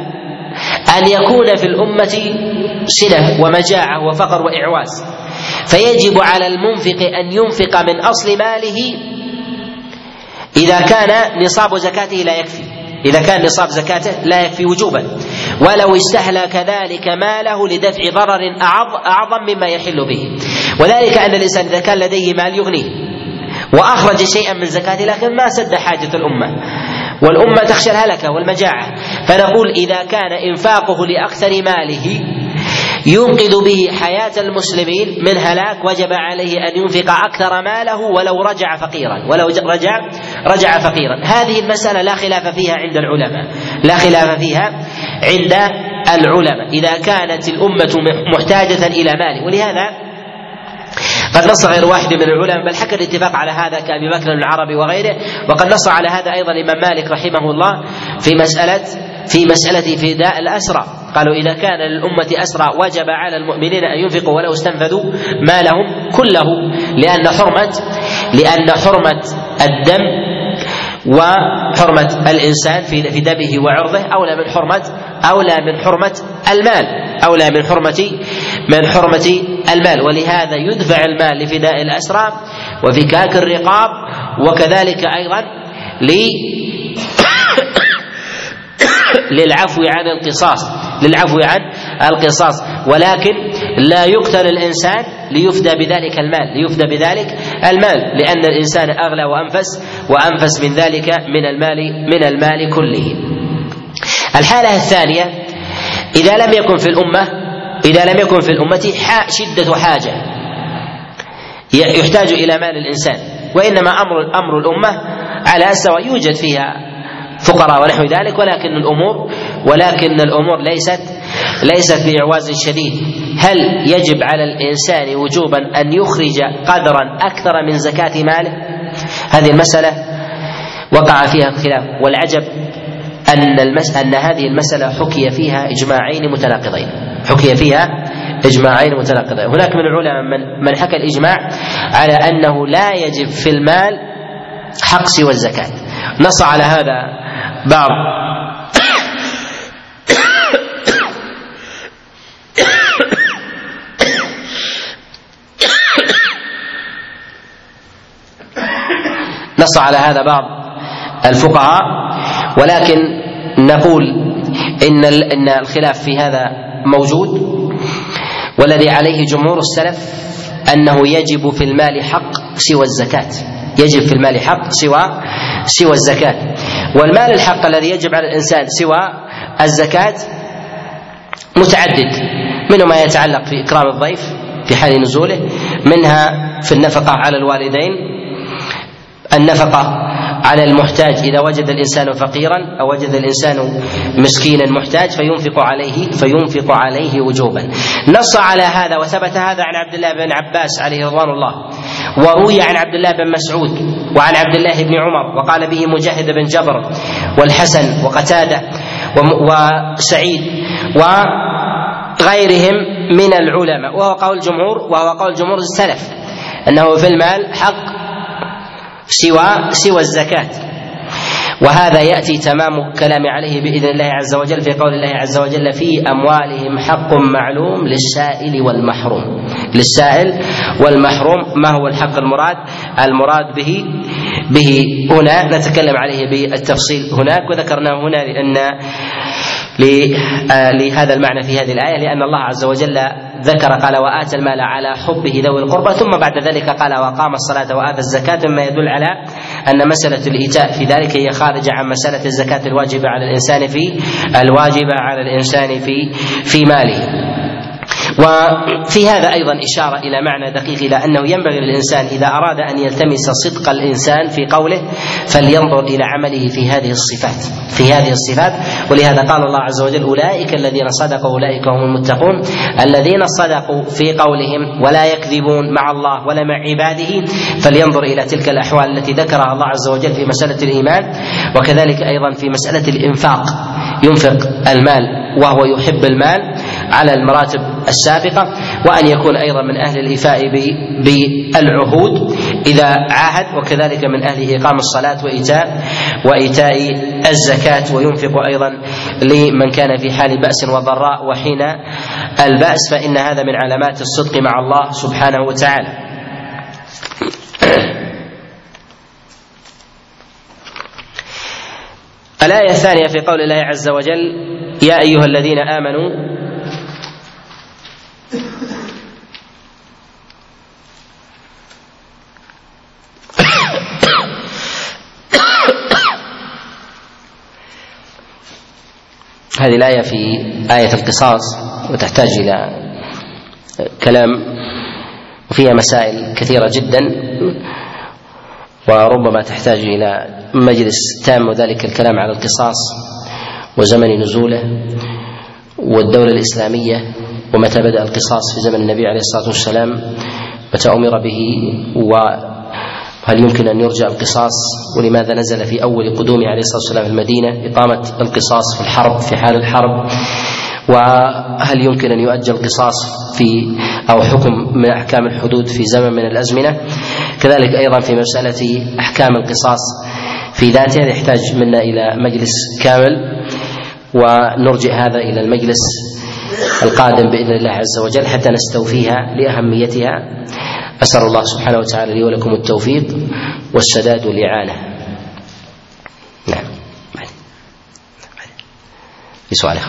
أن يكون في الأمة سنة ومجاعة وفقر وإعواز. فيجب على المنفق أن ينفق من أصل ماله إذا كان نصاب زكاته لا يكفي. إذا كان نصاب زكاته لا يكفي وجوبا. ولو استهلك ذلك ماله لدفع ضرر أعظم مما يحل به. وذلك أن الإنسان إذا كان لديه مال يغنيه. وأخرج شيئا من زكاته لكن ما سد حاجة الأمة. والأمة تخشى الهلكة والمجاعة. فنقول إذا كان إنفاقه لأكثر ماله ينقذ به حياة المسلمين من هلاك وجب عليه أن ينفق أكثر ماله ولو رجع فقيرا ولو رجع رجع فقيرا. هذه المسألة لا خلاف فيها عند العلماء لا خلاف فيها عند العلماء. إذا كانت الأمة محتاجة إلى مال ولهذا قد نص غير واحد من العلماء بل حكى الاتفاق على هذا كأبي بكر العربي وغيره. وقد نص على هذا أيضا الإمام مالك رحمه الله في مسألة في مسألة فداء الأسرى. قالوا إذا كان للأمة أسرى وجب على المؤمنين أن ينفقوا ولو استنفذوا مالهم كله لأن حرمة لأن حرمة الدم وحرمة الإنسان في في دمه وعرضه أولى من حرمة أولى من حرمة المال أولى من حرمة من حرمة المال. ولهذا يدفع المال لفداء الأسرى وفكاك الرقاب وكذلك أيضا <coughs> <coughs> للعفو عن القصاص للعفو عن القصاص. ولكن لا يقتل الإنسان ليفدى بذلك المال ليفدى بذلك المال لأن الإنسان أغلى وأنفس وأنفس من ذلك من المال من المال كله. الحالة الثانية إذا لم يكن في الأمة إذا لم يكن في الأمة شدة حاجة. يحتاج إلى مال الإنسان. وإنما أمر أمر الأمة على سواء يوجد فيها فقراء ونحو ذلك ولكن الأمور ولكن الأمور ليست ليست باعواز شديد. هل يجب على الإنسان وجوبا أن يخرج قدرا أكثر من زكاة ماله؟ هذه المسألة وقع فيها الخلاف والعجب أن المس... أن هذه المسألة حكي فيها إجماعين متناقضين. حكي فيها إجماعين متناقضين. هناك من العلماء من من حكى الإجماع على أنه لا يجب في المال حق سوى الزكاه نص على هذا بعض نص على هذا بعض الفقهاء ولكن نقول إن إن الخلاف في هذا موجود والذي عليه جمهور السلف أنه يجب في المال حق سوى الزكاة. يجب في المال حق سوى سوى الزكاة. والمال الحق الذي يجب على الإنسان سوى الزكاة متعدد. منه ما يتعلق في إكرام الضيف في حال نزوله منها في النفقة على الوالدين النفقة على المحتاج. إذا وجد الإنسان فقيرا أو وجد الإنسان مسكينا محتاج فينفق عليه فينفق عليه وجوبا. نص على هذا وثبت هذا عن عبد الله بن عباس عليه رضوان الله. وروي عن عبد الله بن مسعود وعن عبد الله بن عمر وقال به مجاهد بن جبر والحسن وقتادة وسعيد وغيرهم من العلماء. وهو قول الجمهور وهو قول جمهور السلف أنه في المال حق سوى سوى الزكاة. وهذا يأتي تمام كلام عليه بإذن الله عز وجل في قول الله عز وجل في أموالهم حق معلوم للسائل والمحروم. للسائل والمحروم ما هو الحق المراد؟ المراد به به هنا نتكلم عليه بالتفصيل هناك وذكرناه هنا لأن لهذا المعنى في هذه الآية لأن الله عز وجل ذكر قال وآتى المال على حبه ذوي القربى ثم بعد ذلك قال وأقام الصلاة وآتى الزكاة مما يدل على أن مسألة الإيتاء في ذلك هي خارجة عن مسألة الزكاة الواجبة على الإنسان في الواجبة على الإنسان في في ماله. وفي هذا أيضا إشارة إلى معنى دقيق إلى أنه ينبغي للإنسان إذا أراد أن يلتمس صدق الإنسان في قوله فلينظر إلى عمله في هذه الصفات في هذه الصفات. ولهذا قال الله عز وجل أولئك الذين صدقوا أولئك هم المتقون الذين صدقوا في قولهم ولا يكذبون مع الله ولا مع عباده فلينظر إلى تلك الأحوال التي ذكرها الله عز وجل في مسألة الإيمان. وكذلك أيضا في مسألة الإنفاق ينفق المال وهو يحب المال على المراتب السابقة وأن يكون أيضا من أهل الإيفاء بالعهود إذا عاهد وكذلك من أهل إقام الصلاة وإيتاء وإيتاء الزكاة وينفق أيضا لمن كان في حال بأس وضراء وحين البأس فإن هذا من علامات الصدق مع الله سبحانه وتعالى. الآية الثانية في قول الله عز وجل يا أيها الذين آمنوا هذه الآية في آية القصاص وتحتاج إلى كلام وفيها مسائل كثيرة جدا وربما تحتاج إلى مجلس تام وذلك الكلام على القصاص وزمن نزوله والدولة الإسلامية ومتى بدأ القصاص في زمن النبي عليه الصلاة والسلام متى أمر به وهل يمكن أن يرجع القصاص ولماذا نزل في أول قدومه عليه الصلاة والسلام في المدينة إقامة القصاص في الحرب في حال الحرب؟ وهل يمكن أن يؤجل القصاص في أو حكم من أحكام الحدود في زمن من الأزمنة؟ كذلك أيضا في مسألة أحكام القصاص في ذاتها يحتاج منا إلى مجلس كامل ونرجع هذا إلى المجلس القادم بإذن الله عز وجل حتى نستوفيها لأهميتها. اسال الله سبحانه وتعالى لي ولكم التوفيق والسداد والاعانه نعم في سؤال